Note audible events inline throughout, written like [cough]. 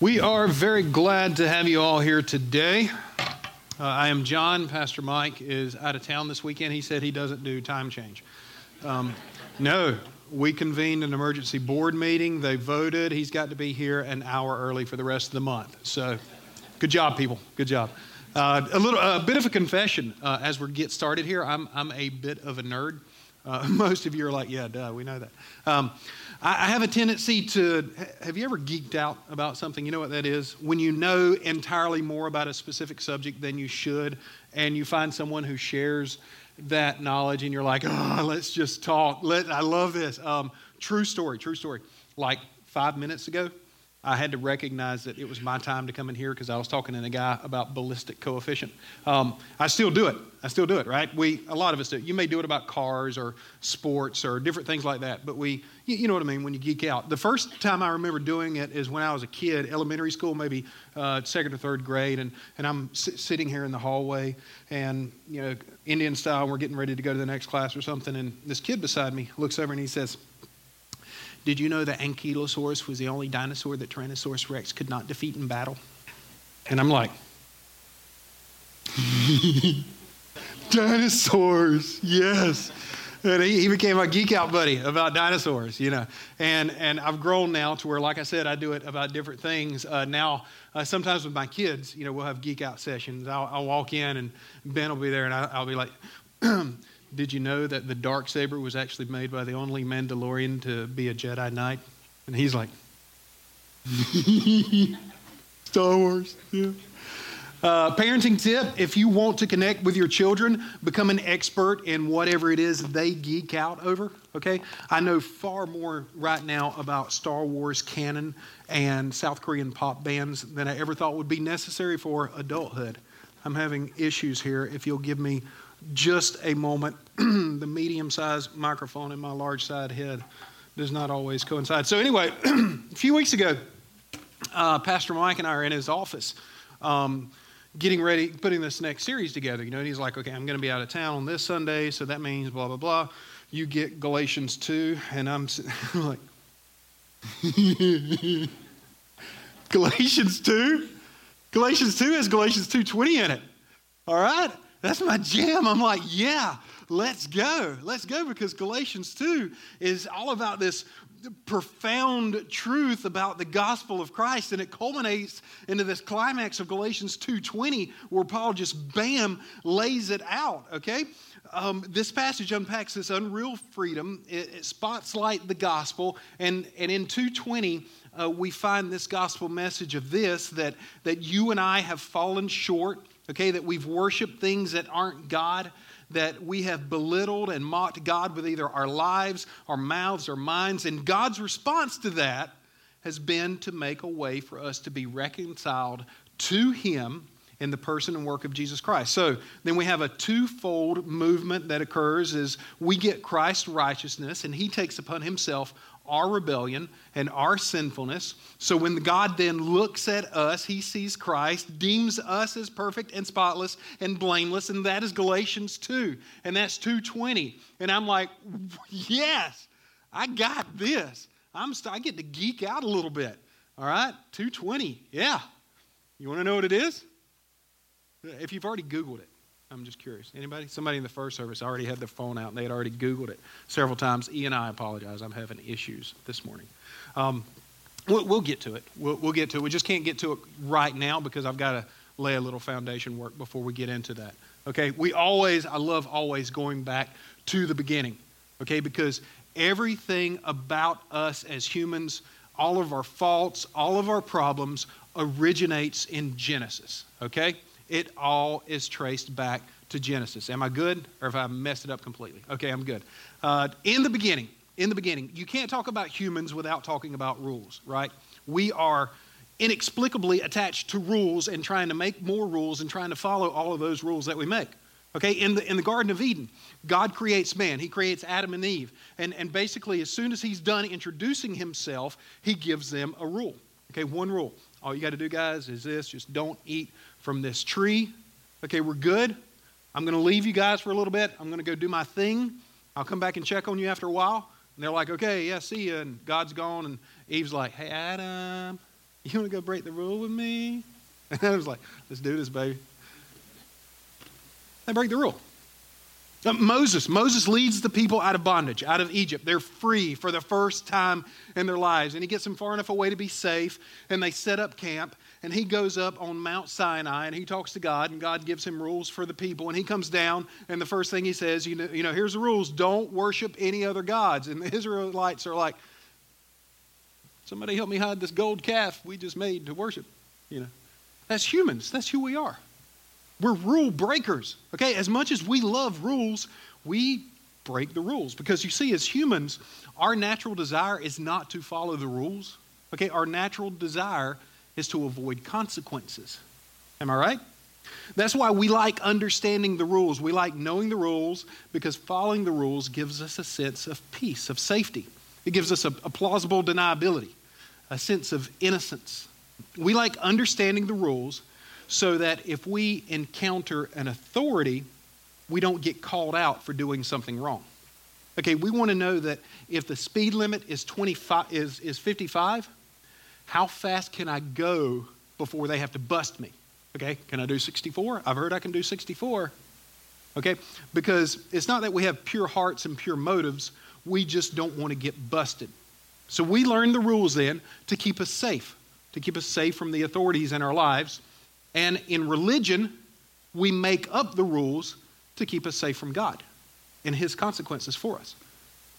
We are very glad to have you all here today. Uh, I am John. Pastor Mike is out of town this weekend. He said he doesn't do time change. Um, no, we convened an emergency board meeting. They voted. He's got to be here an hour early for the rest of the month. So, good job, people. Good job. Uh, a little, a bit of a confession uh, as we get started here. I'm, I'm a bit of a nerd. Uh, [laughs] most of you are like, yeah, duh, we know that. Um, I have a tendency to. Have you ever geeked out about something? You know what that is? When you know entirely more about a specific subject than you should, and you find someone who shares that knowledge, and you're like, oh, let's just talk. Let, I love this. Um, true story, true story. Like five minutes ago, I had to recognize that it was my time to come in here because I was talking to a guy about ballistic coefficient. Um, I still do it. I still do it, right? We, a lot of us do. You may do it about cars or sports or different things like that, but we, you, you know what I mean when you geek out. The first time I remember doing it is when I was a kid, elementary school, maybe uh, second or third grade, and, and I'm s- sitting here in the hallway and, you know, Indian style, we're getting ready to go to the next class or something, and this kid beside me looks over and he says, did you know that Ankylosaurus was the only dinosaur that Tyrannosaurus rex could not defeat in battle? And I'm like, [laughs] dinosaurs, yes. And he, became my geek out buddy about dinosaurs, you know. And, and I've grown now to where, like I said, I do it about different things. Uh, now, uh, sometimes with my kids, you know, we'll have geek out sessions. I'll, I'll walk in and Ben will be there and I, I'll be like, [clears throat] Did you know that the dark saber was actually made by the only Mandalorian to be a Jedi Knight? And he's like, [laughs] Star Wars. Yeah. Uh, parenting tip if you want to connect with your children, become an expert in whatever it is they geek out over. Okay? I know far more right now about Star Wars canon and South Korean pop bands than I ever thought would be necessary for adulthood. I'm having issues here. If you'll give me just a moment. [clears throat] the medium sized microphone in my large side head does not always coincide. So, anyway, [clears throat] a few weeks ago, uh, Pastor Mike and I are in his office um, getting ready, putting this next series together. You know, and he's like, okay, I'm going to be out of town on this Sunday, so that means blah, blah, blah. You get Galatians 2, and I'm [laughs] like, [laughs] Galatians 2? Galatians 2 has Galatians 2.20 in it. All right? That's my jam. I'm like, yeah, let's go. Let's go because Galatians 2 is all about this profound truth about the gospel of Christ and it culminates into this climax of Galatians 2:20 where Paul just bam lays it out, okay? Um, this passage unpacks this unreal freedom. It, it spotlights the gospel, and, and in 220, uh, we find this gospel message of this that, that you and I have fallen short okay, that we've worshiped things that aren't God, that we have belittled and mocked God with either our lives, our mouths, our minds. And God's response to that has been to make a way for us to be reconciled to Him in the person and work of Jesus Christ. So then we have a twofold movement that occurs as we get Christ's righteousness and he takes upon himself our rebellion and our sinfulness. So when God then looks at us, he sees Christ, deems us as perfect and spotless and blameless, and that is Galatians 2. And that's 220. And I'm like, [laughs] yes, I got this. I'm st- I get to geek out a little bit. All right, 220. Yeah. You want to know what it is? If you've already Googled it, I'm just curious. Anybody? Somebody in the first service already had their phone out and they had already Googled it several times. E and I apologize. I'm having issues this morning. Um, we'll, we'll, get to it. We'll, we'll, get to it. We just can't get to it right now because I've got to lay a little foundation work before we get into that. Okay? We always, I love always going back to the beginning. Okay? Because everything about us as humans, all of our faults, all of our problems originates in Genesis. Okay? It all is traced back to Genesis. Am I good? Or have I messed it up completely? Okay, I'm good. Uh, in the beginning, in the beginning, you can't talk about humans without talking about rules, right? We are inexplicably attached to rules and trying to make more rules and trying to follow all of those rules that we make. Okay, in the, in the Garden of Eden, God creates man. He creates Adam and Eve. And, and basically, as soon as he's done introducing himself, he gives them a rule. Okay, one rule. All you got to do, guys, is this just don't eat from this tree. Okay, we're good. I'm going to leave you guys for a little bit. I'm going to go do my thing. I'll come back and check on you after a while. And they're like, okay, yeah, see you. And God's gone. And Eve's like, hey, Adam, You want to go break the rule with me? [laughs] And was like, let's do this, baby. They break the rule. Uh, Moses, Moses leads the people out of bondage, out of Egypt. They're free for the first time in their lives. And he gets them far enough away to be safe, and they set up camp. And he goes up on Mount Sinai and he talks to God, and God gives him rules for the people. And he comes down, and the first thing he says, you know, you know here's the rules don't worship any other gods. And the [laughs] Israelites are like, somebody help me hide this gold calf we just made to worship. You know, that's humans, that's who we are. We're rule breakers. Okay, as much as we love rules, we break the rules because you see, as humans, our natural desire is not to follow the rules. Okay, our natural desire is to avoid consequences. Am I right? That's why we like understanding the rules. We like knowing the rules because following the rules gives us a sense of peace, of safety. It gives us a, a plausible deniability, a sense of innocence. We like understanding the rules so that if we encounter an authority, we don't get called out for doing something wrong. Okay, we want to know that if the speed limit is 25 is, is 55, how fast can I go before they have to bust me? Okay, can I do 64? I've heard I can do 64. Okay, because it's not that we have pure hearts and pure motives, we just don't want to get busted. So we learn the rules then to keep us safe, to keep us safe from the authorities in our lives. And in religion, we make up the rules to keep us safe from God and His consequences for us,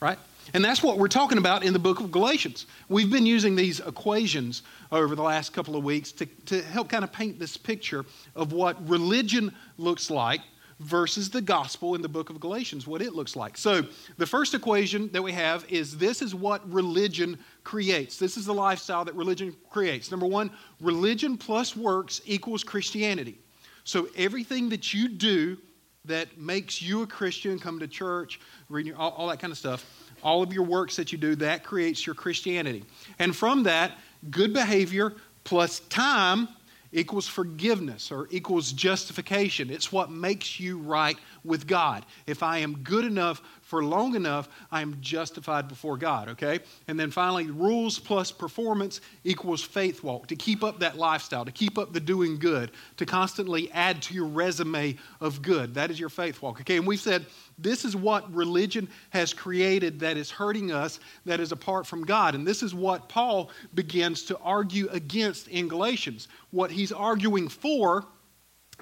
right? And that's what we're talking about in the book of Galatians. We've been using these equations over the last couple of weeks to, to help kind of paint this picture of what religion looks like versus the gospel in the book of Galatians, what it looks like. So, the first equation that we have is this is what religion creates. This is the lifestyle that religion creates. Number one, religion plus works equals Christianity. So, everything that you do that makes you a Christian, come to church, read all, all that kind of stuff, all of your works that you do, that creates your Christianity. And from that, good behavior plus time equals forgiveness or equals justification. It's what makes you right with God. If I am good enough for long enough, I am justified before God, okay? And then finally, rules plus performance equals faith walk. To keep up that lifestyle, to keep up the doing good, to constantly add to your resume of good. That is your faith walk, okay? And we've said this is what religion has created that is hurting us, that is apart from God. And this is what Paul begins to argue against in Galatians. What he's arguing for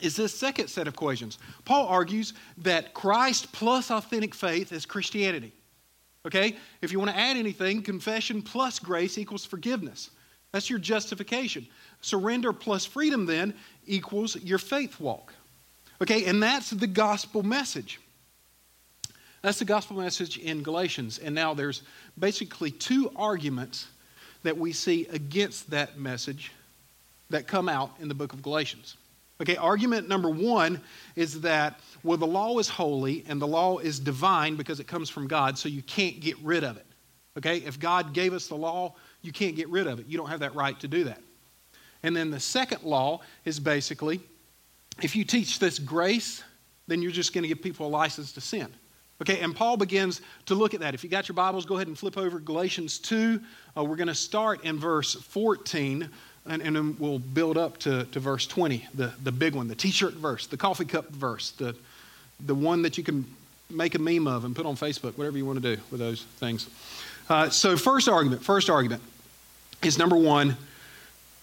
is this second set of equations. Paul argues that Christ plus authentic faith is Christianity. Okay? If you want to add anything, confession plus grace equals forgiveness. That's your justification. Surrender plus freedom then equals your faith walk. Okay? And that's the gospel message. That's the gospel message in Galatians. And now there's basically two arguments that we see against that message that come out in the book of Galatians. Okay, argument number one is that, well, the law is holy and the law is divine because it comes from God, so you can't get rid of it. Okay, if God gave us the law, you can't get rid of it. You don't have that right to do that. And then the second law is basically if you teach this grace, then you're just going to give people a license to sin. Okay, and Paul begins to look at that. If you got your Bibles, go ahead and flip over Galatians 2. Uh, we're going to start in verse 14 and, and then we'll build up to, to verse 20, the, the big one, the t shirt verse, the coffee cup verse, the, the one that you can make a meme of and put on Facebook, whatever you want to do with those things. Uh, so, first argument, first argument is number one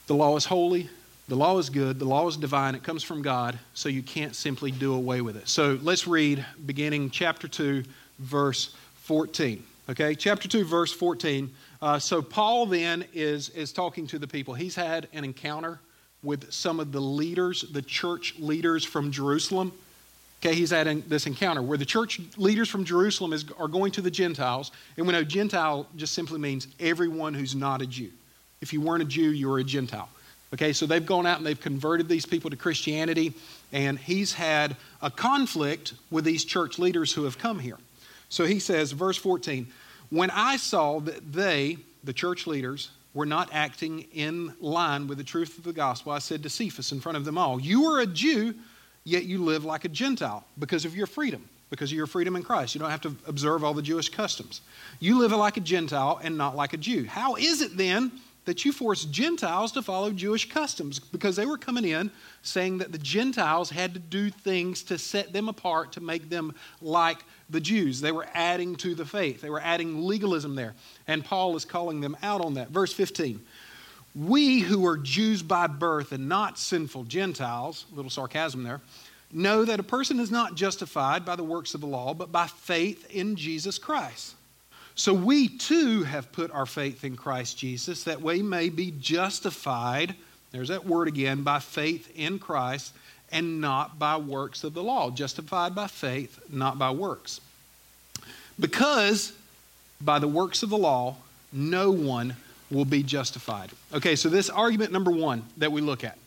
the law is holy, the law is good, the law is divine, it comes from God, so you can't simply do away with it. So, let's read beginning chapter 2, verse 14. Okay, chapter 2, verse 14. Uh, so Paul then is, is talking to the people. He's had an encounter with some of the leaders, the church leaders from Jerusalem. Okay, he's had this encounter where the church leaders from Jerusalem is, are going to the Gentiles. And we know Gentile just simply means everyone who's not a Jew. If you weren't a Jew, you were a Gentile. Okay, so they've gone out and they've converted these people to Christianity. And he's had a conflict with these church leaders who have come here. So he says, verse 14, when I saw that they, the church leaders, were not acting in line with the truth of the gospel, I said to Cephas in front of them all, You are a Jew, yet you live like a Gentile because of your freedom, because of your freedom in Christ. You don't have to observe all the Jewish customs. You live like a Gentile and not like a Jew. How is it then that you force Gentiles to follow Jewish customs because they were coming in saying that the Gentiles had to do things to set them apart to make them like the Jews. They were adding to the faith, they were adding legalism there. And Paul is calling them out on that. Verse 15 We who are Jews by birth and not sinful Gentiles, little sarcasm there, know that a person is not justified by the works of the law, but by faith in Jesus Christ. So we too have put our faith in Christ Jesus that we may be justified, there's that word again, by faith in Christ and not by works of the law. Justified by faith, not by works. Because by the works of the law, no one will be justified. Okay, so this argument number one that we look at.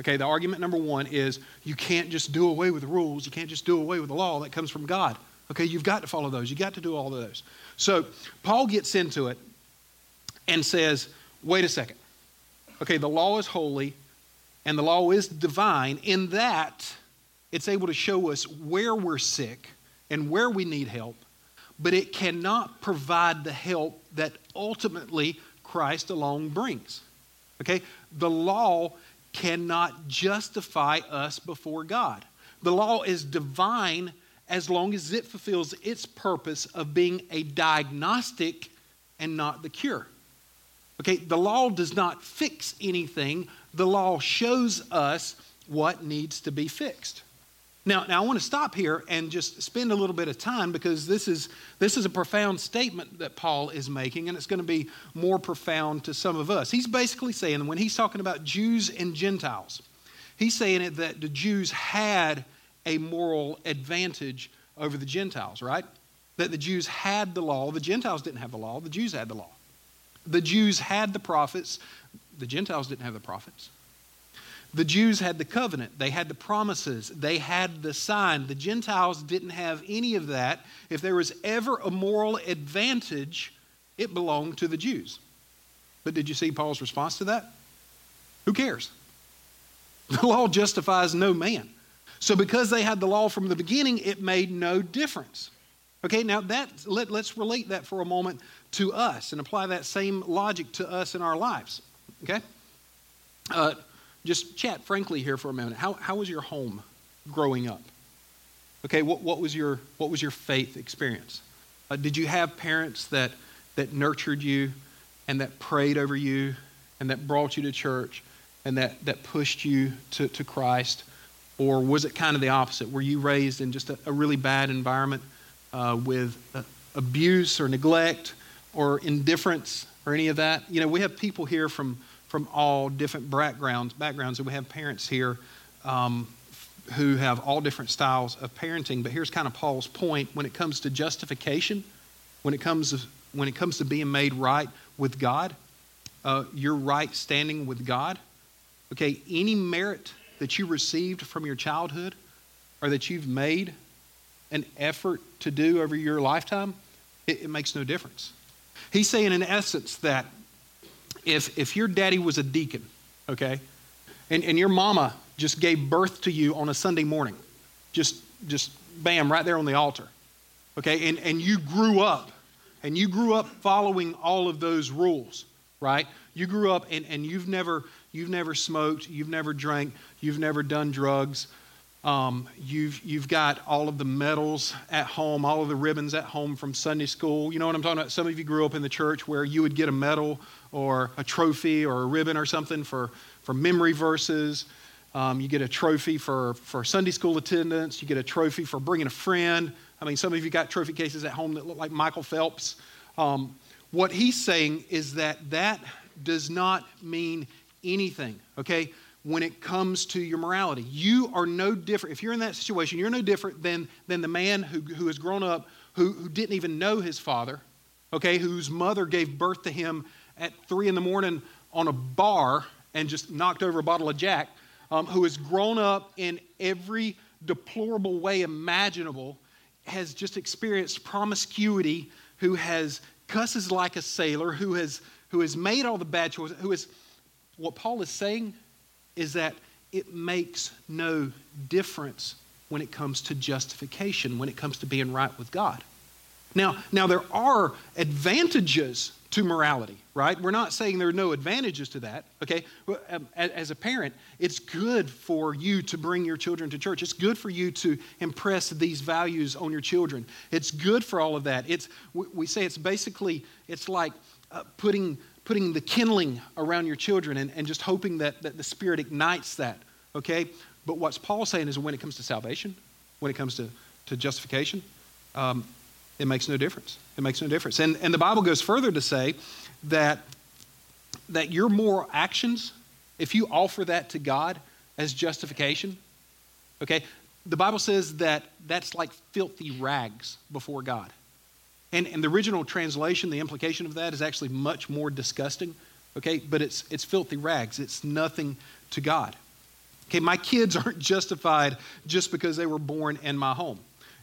Okay, the argument number one is you can't just do away with the rules, you can't just do away with the law that comes from God. Okay, you've got to follow those, you've got to do all of those. So Paul gets into it and says, wait a second. Okay, the law is holy and the law is divine in that it's able to show us where we're sick and where we need help, but it cannot provide the help that ultimately Christ alone brings. Okay? The law cannot justify us before God. The law is divine as long as it fulfills its purpose of being a diagnostic and not the cure. Okay, the law does not fix anything, the law shows us what needs to be fixed. Now, now I want to stop here and just spend a little bit of time because this is, this is a profound statement that Paul is making, and it's going to be more profound to some of us. He's basically saying, when he's talking about Jews and Gentiles, he's saying it that the Jews had a moral advantage over the Gentiles, right? That the Jews had the law, the Gentiles didn't have the law, the Jews had the law. The Jews had the prophets, the Gentiles didn't have the prophets. The Jews had the covenant, they had the promises, they had the sign. The Gentiles didn't have any of that. If there was ever a moral advantage, it belonged to the Jews. But did you see Paul's response to that? Who cares? [laughs] The law justifies no man. So, because they had the law from the beginning, it made no difference. Okay, now that let, let's relate that for a moment to us and apply that same logic to us in our lives. Okay? Uh, just chat frankly here for a minute. How, how was your home growing up? Okay, what, what, was, your, what was your faith experience? Uh, did you have parents that, that nurtured you and that prayed over you and that brought you to church and that, that pushed you to, to Christ? Or was it kind of the opposite? Were you raised in just a, a really bad environment uh, with uh, abuse or neglect or indifference or any of that? You know, we have people here from, from all different backgrounds, backgrounds, and we have parents here um, who have all different styles of parenting. But here's kind of Paul's point when it comes to justification, when it comes to, when it comes to being made right with God, uh, your right standing with God. Okay, any merit that you received from your childhood or that you've made an effort to do over your lifetime, it, it makes no difference. He's saying, in essence, that if, if your daddy was a deacon, okay, and, and your mama just gave birth to you on a Sunday morning, just, just bam, right there on the altar, okay, and, and you grew up, and you grew up following all of those rules, right? You grew up and, and you've never you've never smoked, you've never drank, you've never done drugs. Um, you've, you've got all of the medals at home, all of the ribbons at home from Sunday school. You know what I'm talking about? Some of you grew up in the church where you would get a medal or a trophy or a ribbon or something for, for memory verses. Um, you get a trophy for, for Sunday school attendance. You get a trophy for bringing a friend. I mean, some of you got trophy cases at home that look like Michael Phelps. Um, what he's saying is that that does not mean anything, okay, when it comes to your morality. You are no different. If you're in that situation, you're no different than, than the man who, who has grown up who, who didn't even know his father, okay, whose mother gave birth to him at three in the morning on a bar and just knocked over a bottle of Jack, um, who has grown up in every deplorable way imaginable, has just experienced promiscuity, who has cusses like a sailor, who has, who has made all the bad choices, who has what Paul is saying is that it makes no difference when it comes to justification, when it comes to being right with God. Now, now there are advantages to morality, right? We're not saying there are no advantages to that, okay? Um, as a parent, it's good for you to bring your children to church. It's good for you to impress these values on your children. It's good for all of that. It's, we say it's basically, it's like uh, putting, putting the kindling around your children and, and just hoping that, that the Spirit ignites that, okay? But what's Paul saying is when it comes to salvation, when it comes to, to justification, um, it makes no difference. It makes no difference. And, and the Bible goes further to say that, that your moral actions, if you offer that to God as justification, okay, the Bible says that that's like filthy rags before God. And, and the original translation, the implication of that is actually much more disgusting, okay, but it's, it's filthy rags. It's nothing to God. Okay, my kids [laughs] aren't justified just because they were born in my home.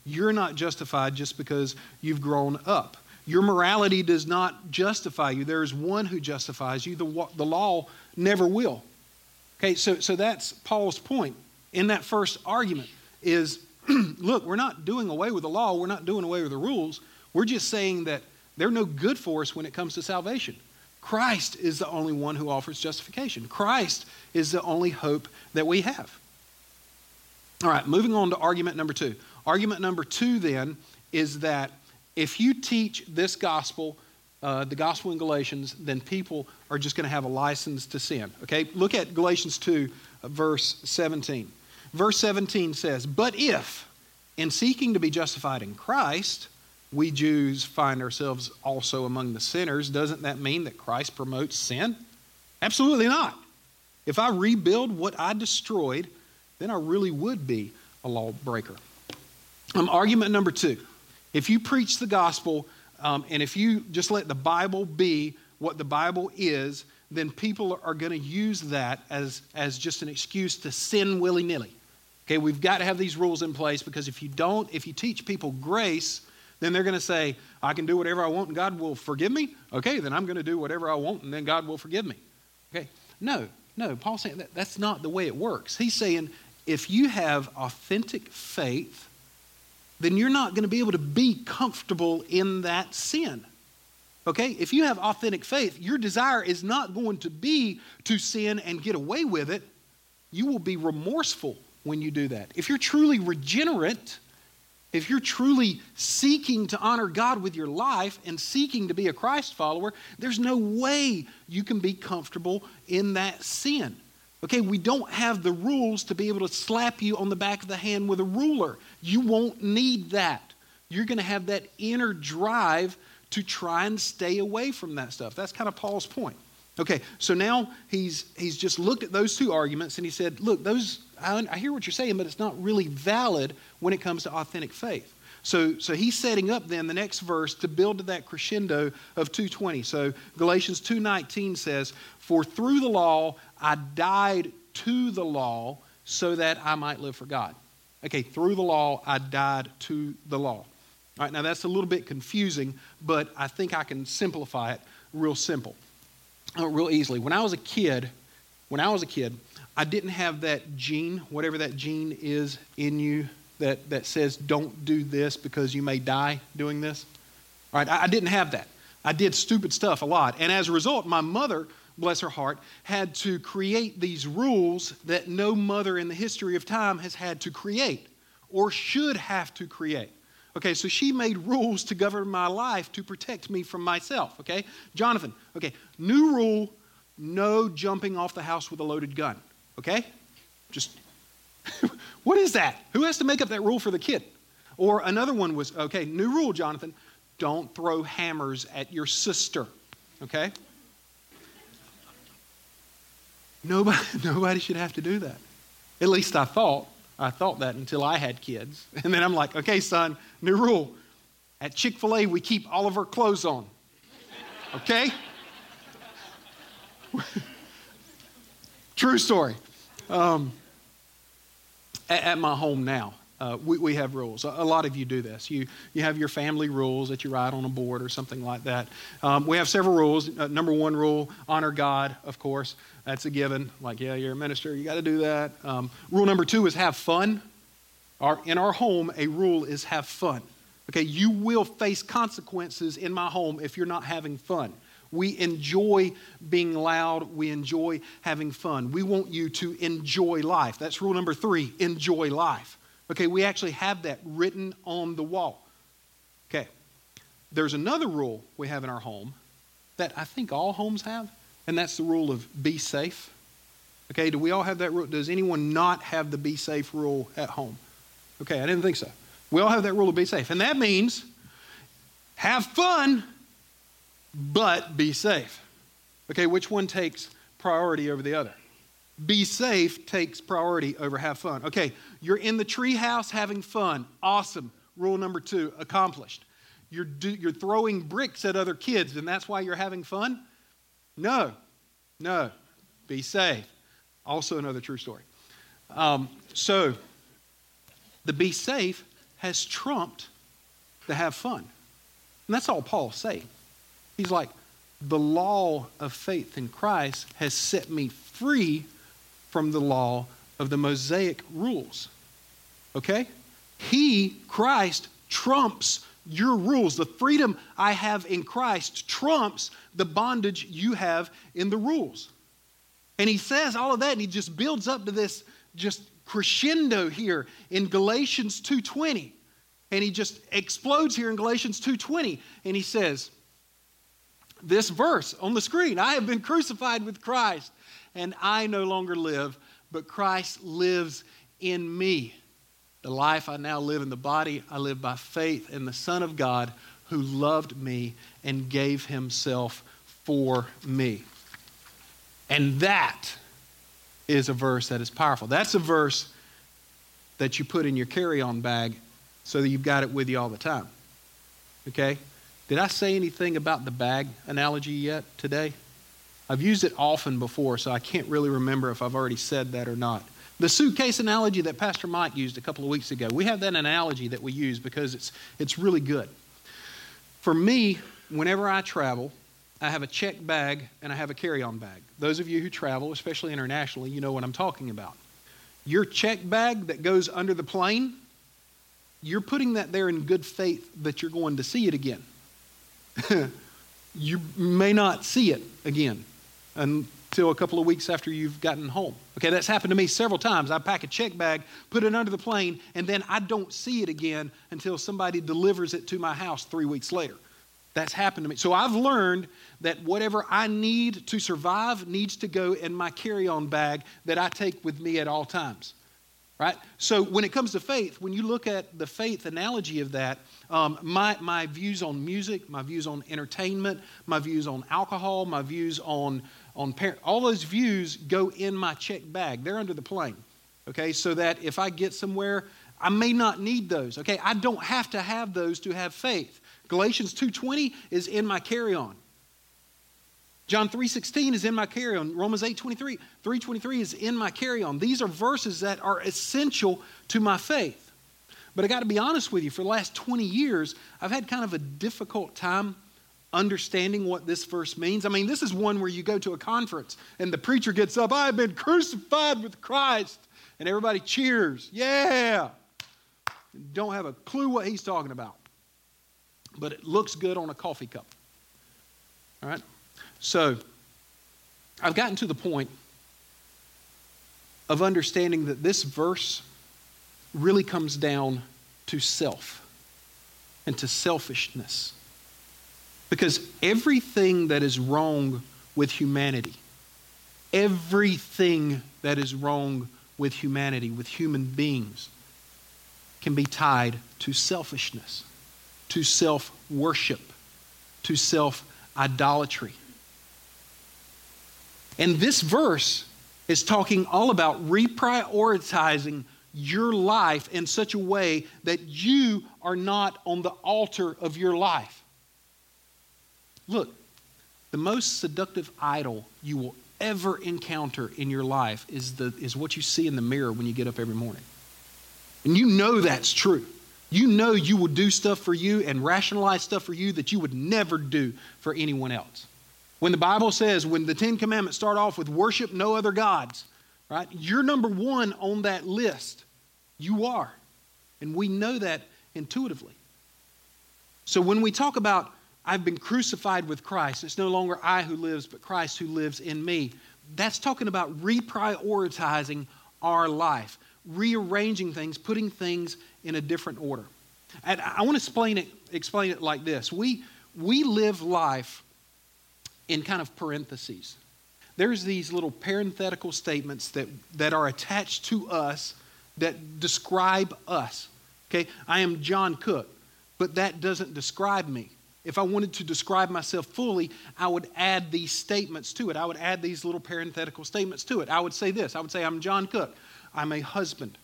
You're not justified just because you've grown up. Your morality does not justify you. There is one who justifies you. The, the law never will. Okay, so, so that's Paul's point in that first argument is [clears throat] look, we're not doing away with the law, we're not doing away with the rules. We're just saying that they're no good for us when it comes to salvation. Christ is the only one who offers justification. Christ is the only hope that we have. All right, moving on to argument number two. Argument number two, then, is that if you teach this gospel, uh, the gospel in Galatians, then people are just going to have a license to sin. Okay? Look at Galatians 2, uh, verse 17. Verse 17 says, But if, in seeking to be justified in Christ, we Jews find ourselves also among the sinners, doesn't that mean that Christ promotes sin? Absolutely not. If I rebuild what I destroyed, then I really would be a lawbreaker. Um, argument number two if you preach the gospel um, and if you just let the Bible be what the Bible is, then people are going to use that as, as just an excuse to sin willy nilly. Okay, we've got to have these rules in place because if you don't, if you teach people grace, then they're going to say, I can do whatever I want and God will forgive me. Okay, then I'm going to do whatever I want and then God will forgive me. Okay, no, no, Paul's saying that that's not the way it works. He's saying if you have authentic faith, then you're not going to be able to be comfortable in that sin. Okay? If you have authentic faith, your desire is not going to be to sin and get away with it. You will be remorseful when you do that. If you're truly regenerate, if you're truly seeking to honor God with your life and seeking to be a Christ follower, there's no way you can be comfortable in that sin. Okay, we don't have the rules to be able to slap you on the back of the hand with a ruler. You won't need that. You're going to have that inner drive to try and stay away from that stuff. That's kind of Paul's point. Okay, so now he's he's just looked at those two arguments and he said, "Look, those I, I hear what you're saying, but it's not really valid when it comes to authentic faith." So, so he's setting up then the next verse to build to that crescendo of 220. So Galatians 2:19 says, "For through the law I died to the law so that I might live for God." Okay, through the law I died to the law. All right, now that's a little bit confusing, but I think I can simplify it real simple, uh, real easily. When I was a kid, when I was a kid, I didn't have that gene, whatever that gene is in you that, that says, don't do this because you may die doing this. All right, I, I didn't have that. I did stupid stuff a lot. And as a result, my mother, bless her heart, had to create these rules that no mother in the history of time has had to create or should have to create. Okay, so she made rules to govern my life to protect me from myself. Okay, Jonathan, okay, new rule no jumping off the house with a loaded gun. Okay, just [laughs] what is that? Who has to make up that rule for the kid? Or another one was okay, new rule, Jonathan don't throw hammers at your sister. Okay? Nobody, [laughs] nobody should have to do that. At least I thought. I thought that until I had kids. [laughs] And then I'm like, okay, son, new rule. At Chick fil A, we keep all of our clothes on. Okay? True story. Um, at, at my home now. Uh, we, we have rules. A, a, lot of you do this. You, you have your family rules that you write on a board or something like that. Um, we have several rules. Uh, number one rule honor God, of course. That's a given. Like, yeah, you're a minister, you got to do that. Um, rule number two is have fun. Our, in our home, a rule is have fun. Okay, you will face consequences in my home if you're not having fun. We enjoy being loud. We enjoy having fun. We want you to enjoy life. That's rule number three enjoy life. Okay, we actually have that written on the wall. Okay, there's another rule we have in our home that I think all homes have, and that's the rule of be safe. Okay, do we all have that rule? Does anyone not have the be safe rule at home? Okay, I didn't think so. We all have that rule of be safe. And that means have fun, but be safe. Okay, which one takes priority over the other? Be safe takes priority over have fun. Okay, you're in the treehouse having fun. Awesome. Rule number two accomplished. You're, do, you're throwing bricks at other kids, and that's why you're having fun? No, no. Be safe. Also, another true story. Um, so, the be safe has trumped the have fun. And that's all Paul's saying. He's like, the law of faith in Christ has set me free from the law of the Mosaic rules. Okay? He, Christ, trumps your rules. The freedom I have in Christ trumps the bondage you have in the rules. And he says all of that and he just builds up to this just crescendo here in Galatians 2:20. And he just explodes here in Galatians 2:20 and he says this verse on the screen, I have been crucified with Christ and I no longer live, but Christ lives in me. The life I now live in the body, I live by faith in the Son of God who loved me and gave himself for me. And that is a verse that is powerful. That's a verse that you put in your carry on bag so that you've got it with you all the time. Okay? Did I say anything about the bag analogy yet today? I've used it often before, so I can't really remember if I've already said that or not. The suitcase analogy that Pastor Mike used a couple of weeks ago, we have that analogy that we use because it's, it's really good. For me, whenever I travel, I have a check bag and I have a carry on bag. Those of you who travel, especially internationally, you know what I'm talking about. Your check bag that goes under the plane, you're putting that there in good faith that you're going to see it again. [laughs] you may not see it again until a couple of weeks after you've gotten home. Okay, that's happened to me several times. I pack a check bag, put it under the plane, and then I don't see it again until somebody delivers it to my house three weeks later. That's happened to me. So I've learned that whatever I need to survive needs to go in my carry on bag that I take with me at all times. Right? So when it comes to faith, when you look at the faith analogy of that, um, my, my views on music, my views on entertainment, my views on alcohol, my views on, on parent, all those views go in my check bag. They're under the plane. Okay? So that if I get somewhere, I may not need those. Okay? I don't have to have those to have faith. Galatians 2:20 is in my carry-on. John 3:16 is in my carry-on. Romans 8:23, 3:23 is in my carry-on. These are verses that are essential to my faith. But I got to be honest with you, for the last 20 years, I've had kind of a difficult time understanding what this verse means. I mean, this is one where you go to a conference and the preacher gets up, I've been crucified with Christ, and everybody cheers. Yeah. Don't have a clue what he's talking about but it looks good on a coffee cup. All right? So, I've gotten to the point of understanding that this verse really comes down to self and to selfishness. Because everything that is wrong with humanity, everything that is wrong with humanity, with human beings, can be tied to selfishness to self worship, to self idolatry. And this verse is talking all about reprioritizing your life in such a way that you are not on the altar of your life. Look, the most seductive idol you will ever encounter in your life is, the, is what you see in the mirror when you get up every morning. And you know that's true you know you will do stuff for you and rationalize stuff for you that you would never do for anyone else. When the Bible says, when the Ten Commandments start off with worship no other gods, right? You're number one on that list. You are. And we know that intuitively. So when we talk about I've been crucified with Christ. It's no longer I who lives, but Christ who lives in me. That's talking about reprioritizing our life, rearranging things, putting things in a different order. And I want to explain it, explain it like this. We, we live life in kind of parentheses. There's these little parenthetical statements that, that are attached to us that describe us. Okay, I am John Cook, but that doesn't describe me. If I wanted to describe myself fully, I would add these statements to it. I would add these little parenthetical statements to it. I would say this I would say, I'm John Cook. I'm a husband.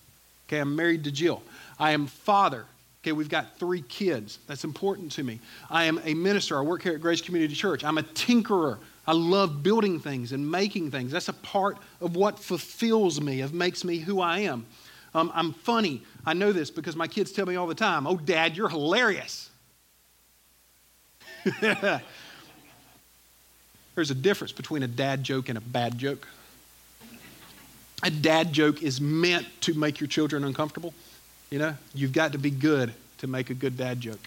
Okay, I'm married to Jill. I am father. Okay, we've got three kids. That's important to me. I am a minister. I work here at Grace Community Church. I'm a tinkerer. I love building things and making things. That's a part of what fulfills me, of makes me who I am. Um, I'm funny. I know this because my kids tell me all the time, Oh, Dad, you're hilarious. [laughs] There's a difference between a dad joke and a bad joke. A dad joke is meant to make your children uncomfortable. You know, you've got to be good to make a good dad joke.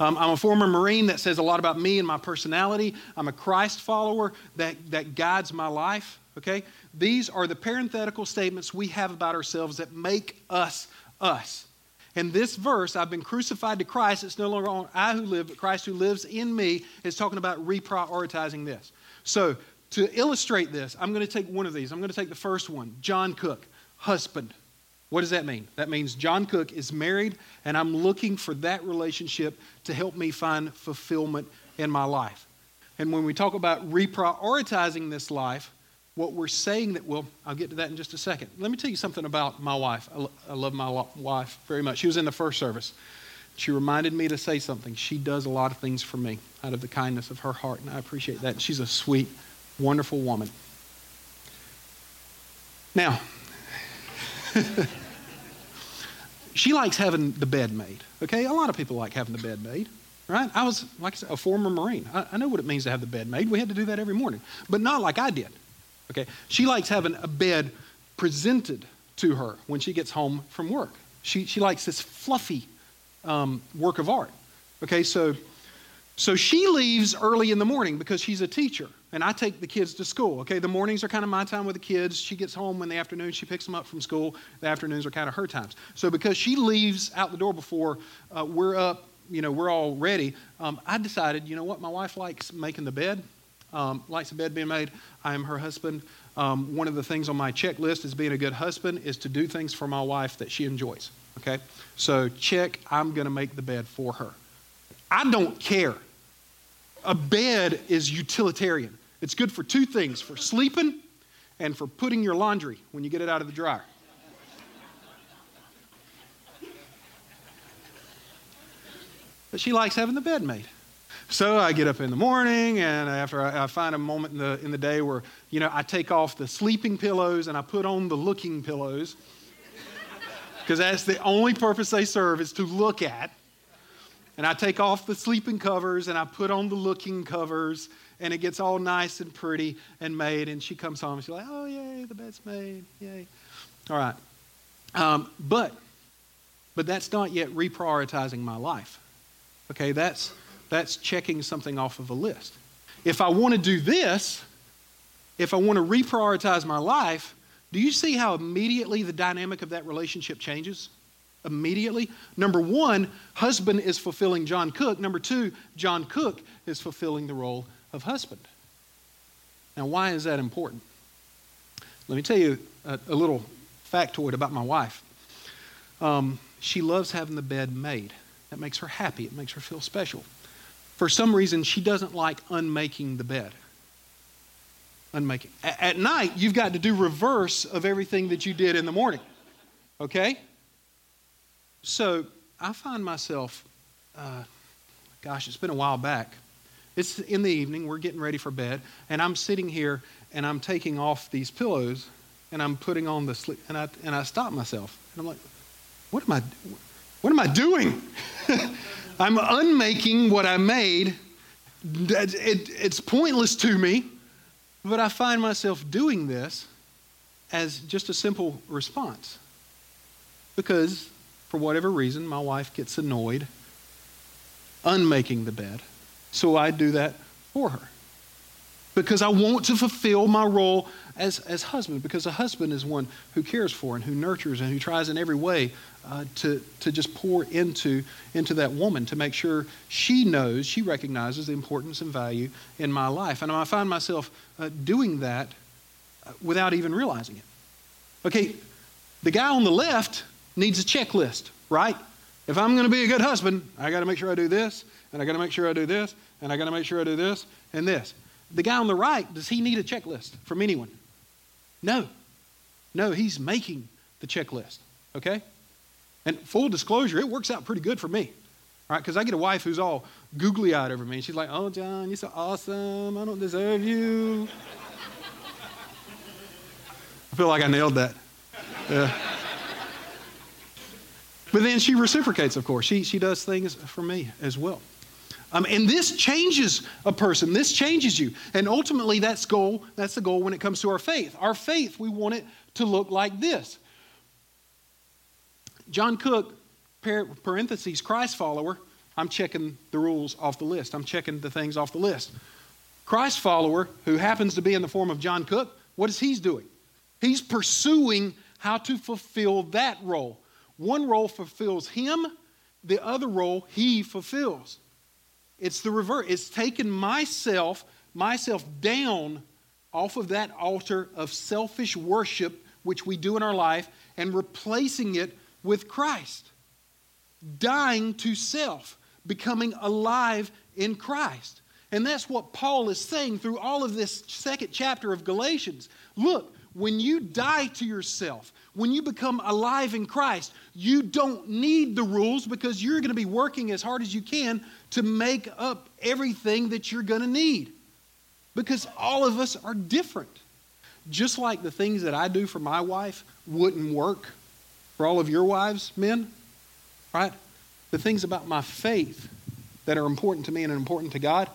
Um, I'm a former Marine that says a lot about me and my personality. I'm a Christ follower that, that guides my life. Okay? These are the parenthetical statements we have about ourselves that make us us. And this verse, I've been crucified to Christ, it's no longer I who live, but Christ who lives in me, is talking about reprioritizing this. So, to illustrate this, I'm going to take one of these. I'm going to take the first one John Cook, husband. What does that mean? That means John Cook is married, and I'm looking for that relationship to help me find fulfillment in my life. And when we talk about reprioritizing this life, what we're saying that, well, I'll get to that in just a second. Let me tell you something about my wife. I love my wife very much. She was in the first service. She reminded me to say something. She does a lot of things for me out of the kindness of her heart, and I appreciate that. She's a sweet, wonderful woman. Now, [laughs] she likes having the bed made. Okay, a lot of people like having the bed made, right? I was, like I said, a former Marine. I, I know what it means to have the bed made. We had to do that every morning, but not like I did. Okay, she likes having a bed presented to her when she gets home from work. She, she likes this fluffy um, work of art. Okay, so so she leaves early in the morning because she's a teacher, and I take the kids to school. Okay, the mornings are kind of my time with the kids. She gets home in the afternoon. She picks them up from school. The afternoons are kind of her times. So because she leaves out the door before uh, we're up, you know, we're all ready. Um, I decided, you know what, my wife likes making the bed, um, likes the bed being made. I am her husband. Um, one of the things on my checklist is being a good husband is to do things for my wife that she enjoys. Okay, so check. I'm going to make the bed for her. I don't care. A bed is utilitarian. It's good for two things for sleeping and for putting your laundry when you get it out of the dryer. But she likes having the bed made. So I get up in the morning, and after I, I, find a moment in the, in the day where, you know, I take off the sleeping pillows and I put on the looking pillows, because that's the only purpose they serve is to look at. And I take off the sleeping covers and I put on the looking covers and it gets all nice and pretty and made. And she comes home and she's like, oh, yay, the bed's made. Yay. All right. Um, but, but that's not yet reprioritizing my life. Okay, that's, that's checking something off of a list. If I want to do this, if I want to reprioritize my life, do you see how immediately the dynamic of that relationship changes? immediately. Number one, husband is fulfilling John Cook. Number two, John Cook is fulfilling the role of husband. Now, why is that important? Let me tell you a, a little factoid about my wife. Um, she loves having the bed made. That makes her happy, it makes her feel special. For some reason, she doesn't like unmaking the bed. Unmaking. A- at night, you've got to do reverse of everything that you did in the morning. Okay? So I find myself, uh, gosh, it's been a while back. It's in the evening, we're getting ready for bed, and I'm sitting here and I'm taking off these pillows and I'm putting on the sleep, and I, and I stop myself. And I'm like, what am I, what am I doing? [laughs] I'm unmaking what I made. It, it, it's pointless to me, but I find myself doing this as just a simple response. Because for whatever reason, my wife gets annoyed unmaking the bed So I do that for her. Because I want to fulfill my role as, as husband, because a husband is one who cares for and who nurtures and who tries in every way uh, to, to just pour into, into that woman to make sure she knows, she recognizes the importance and value in my life. And I find myself uh, doing that uh, without even realizing it. Okay, the guy on the left needs a checklist, right? If I'm going to be a good husband, I got to make sure I do this, and I got to make sure I do this, and I got to make sure I do this and this. The guy on the right, does he need a checklist from anyone? No. No, he's making the checklist, okay? And full disclosure, it works out pretty good for me, all right? Because I get a wife who's all googly eyed over me. And she's like, oh, John, you're so awesome. I don't deserve you. [laughs] I feel like I nailed that. Yeah. But then she reciprocates, of course. She, she does things for me as well. Um, and this changes a person. This changes you. And ultimately, that's goal. That's the goal when it comes to our faith. Our faith, we want it to look like this. John Cook, parentheses, Christ follower. I'm checking the rules off the list. I'm checking the things off the list. Christ follower, who happens to be in the form of John Cook, what is he doing? He's pursuing how to fulfill that role. One role fulfills him, the other role he fulfills. It's the reverse. It's taken myself, myself down off of that altar of selfish worship which we do in our life and replacing it with Christ. Dying to self, becoming alive in Christ. And that's what Paul is saying through all of this second chapter of Galatians. Look, when you die to yourself, when you become alive in Christ, you don't need the rules because you're going to be working as hard as you can to make up everything that you're going to need. Because all of us are different. Just like the things that I do for my wife wouldn't work for all of your wives, men, right? The things about my faith that are important to me and important to God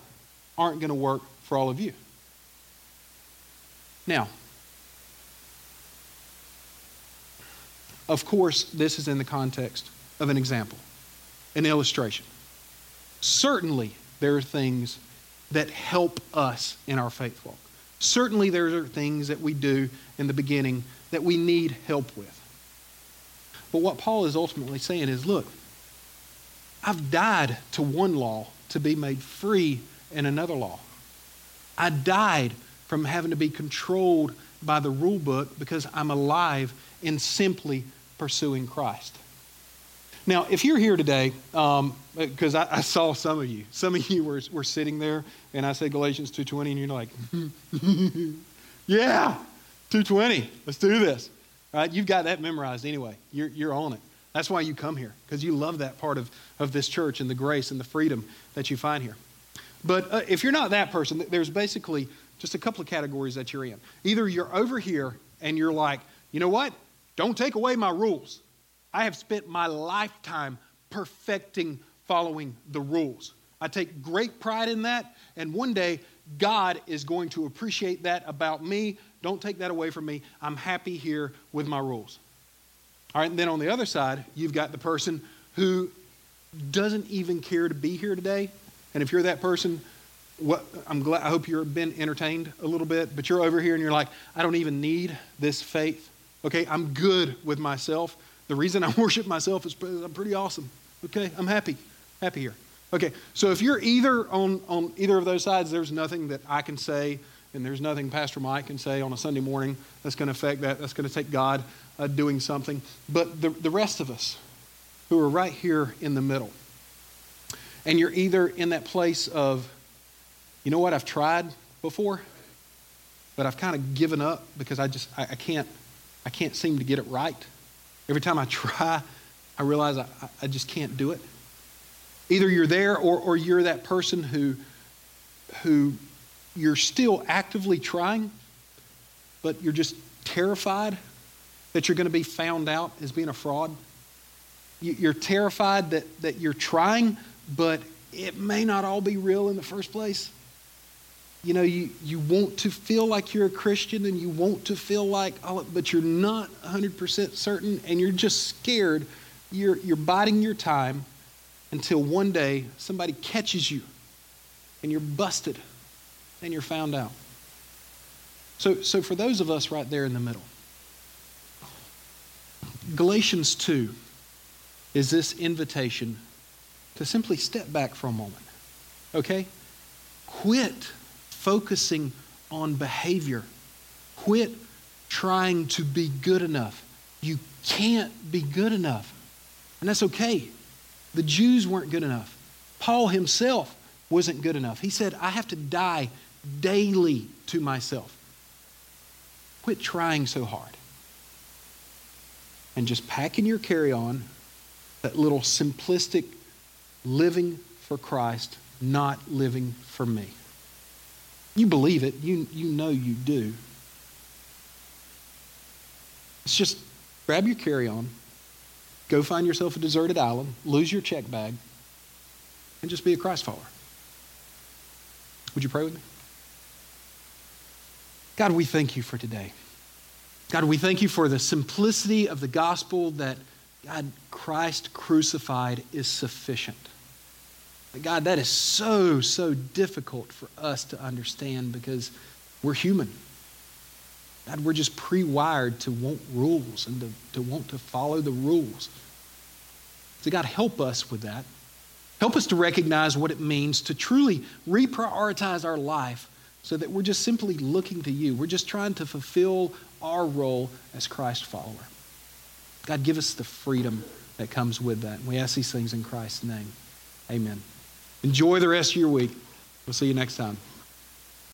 aren't going to work for all of you. Now, Of course, this is in the context of an example, an illustration. Certainly, there are things that help us in our faith walk. Certainly, there are things that we do in the beginning that we need help with. But what Paul is ultimately saying is look, I've died to one law to be made free in another law. I died from having to be controlled by the rule book because I'm alive in simply pursuing Christ. Now, if you're here today, because um, I, I, saw some of you, some of you were, were sitting there, and I said Galatians 2.20, and you're like, [laughs] yeah, 2.20, let's do this. Right? You've got that memorized anyway. You're, you're on it. That's why you come here, because you love that part of, of this church and the grace and the freedom that you find here. But uh, if you're not that person, there's basically just a couple of categories that you're in. Either you're over here and you're like, you know what? Don't take away my rules. I have spent my lifetime perfecting following the rules. I take great pride in that, and one day God is going to appreciate that about me. Don't take that away from me. I'm happy here with my rules. All right, and then on the other side, you've got the person who doesn't even care to be here today. And if you're that person, what, I'm glad, I hope you've been entertained a little bit, but you're over here and you're like, I don't even need this faith. Okay, I'm good with myself. The reason I [laughs] worship myself is I'm pretty awesome. Okay, I'm happy, happy here. Okay, so if you're either on, on either of those sides, there's nothing that I can say, and there's nothing Pastor Mike can say on a Sunday morning that's going to affect that. That's going to take God uh, doing something. But the, the rest of us who are right here in the middle, and you're either in that place of, you know what, I've tried before, but I've kind of given up because I just, I, I can't, I can't seem to get it right. Every time I try, I realize I, I just can't do it. Either you're there or, or you're that person who, who you're still actively trying, but you're just terrified that you're going to be found out as being a fraud. You're terrified that, that you're trying, but it may not all be real in the first place you know, you, you want to feel like you're a Christian and you want to feel like, oh, but you're not 100% certain and you're just scared. You're, you're biding your time until one day somebody catches you and you're busted and you're found out. So, so for those of us right there in the middle, Galatians 2 is this invitation to simply step back for a moment. Okay? Quit focusing on behavior. Quit trying to be good enough. You can't be good enough. And that's okay. The Jews weren't good enough. Paul himself wasn't good enough. He said, I have to die daily to myself. Quit trying so hard. And just pack in your carry on that little simplistic living for Christ, not living for me. You believe it, you, you know you do. It's just grab your carry on, go find yourself a deserted island, lose your check bag, and just be a Christ follower. Would you pray with me? God, we thank you for today. God, we thank you for the simplicity of the gospel that God, Christ crucified is sufficient. God, that is so, so difficult for us to understand because we're human. God, we're just pre wired to want rules and to, to want to follow the rules. So, God, help us with that. Help us to recognize what it means to truly reprioritize our life so that we're just simply looking to you. We're just trying to fulfill our role as Christ follower. God, give us the freedom that comes with that. And we ask these things in Christ's name. Amen. Enjoy the rest of your week. We'll see you next time.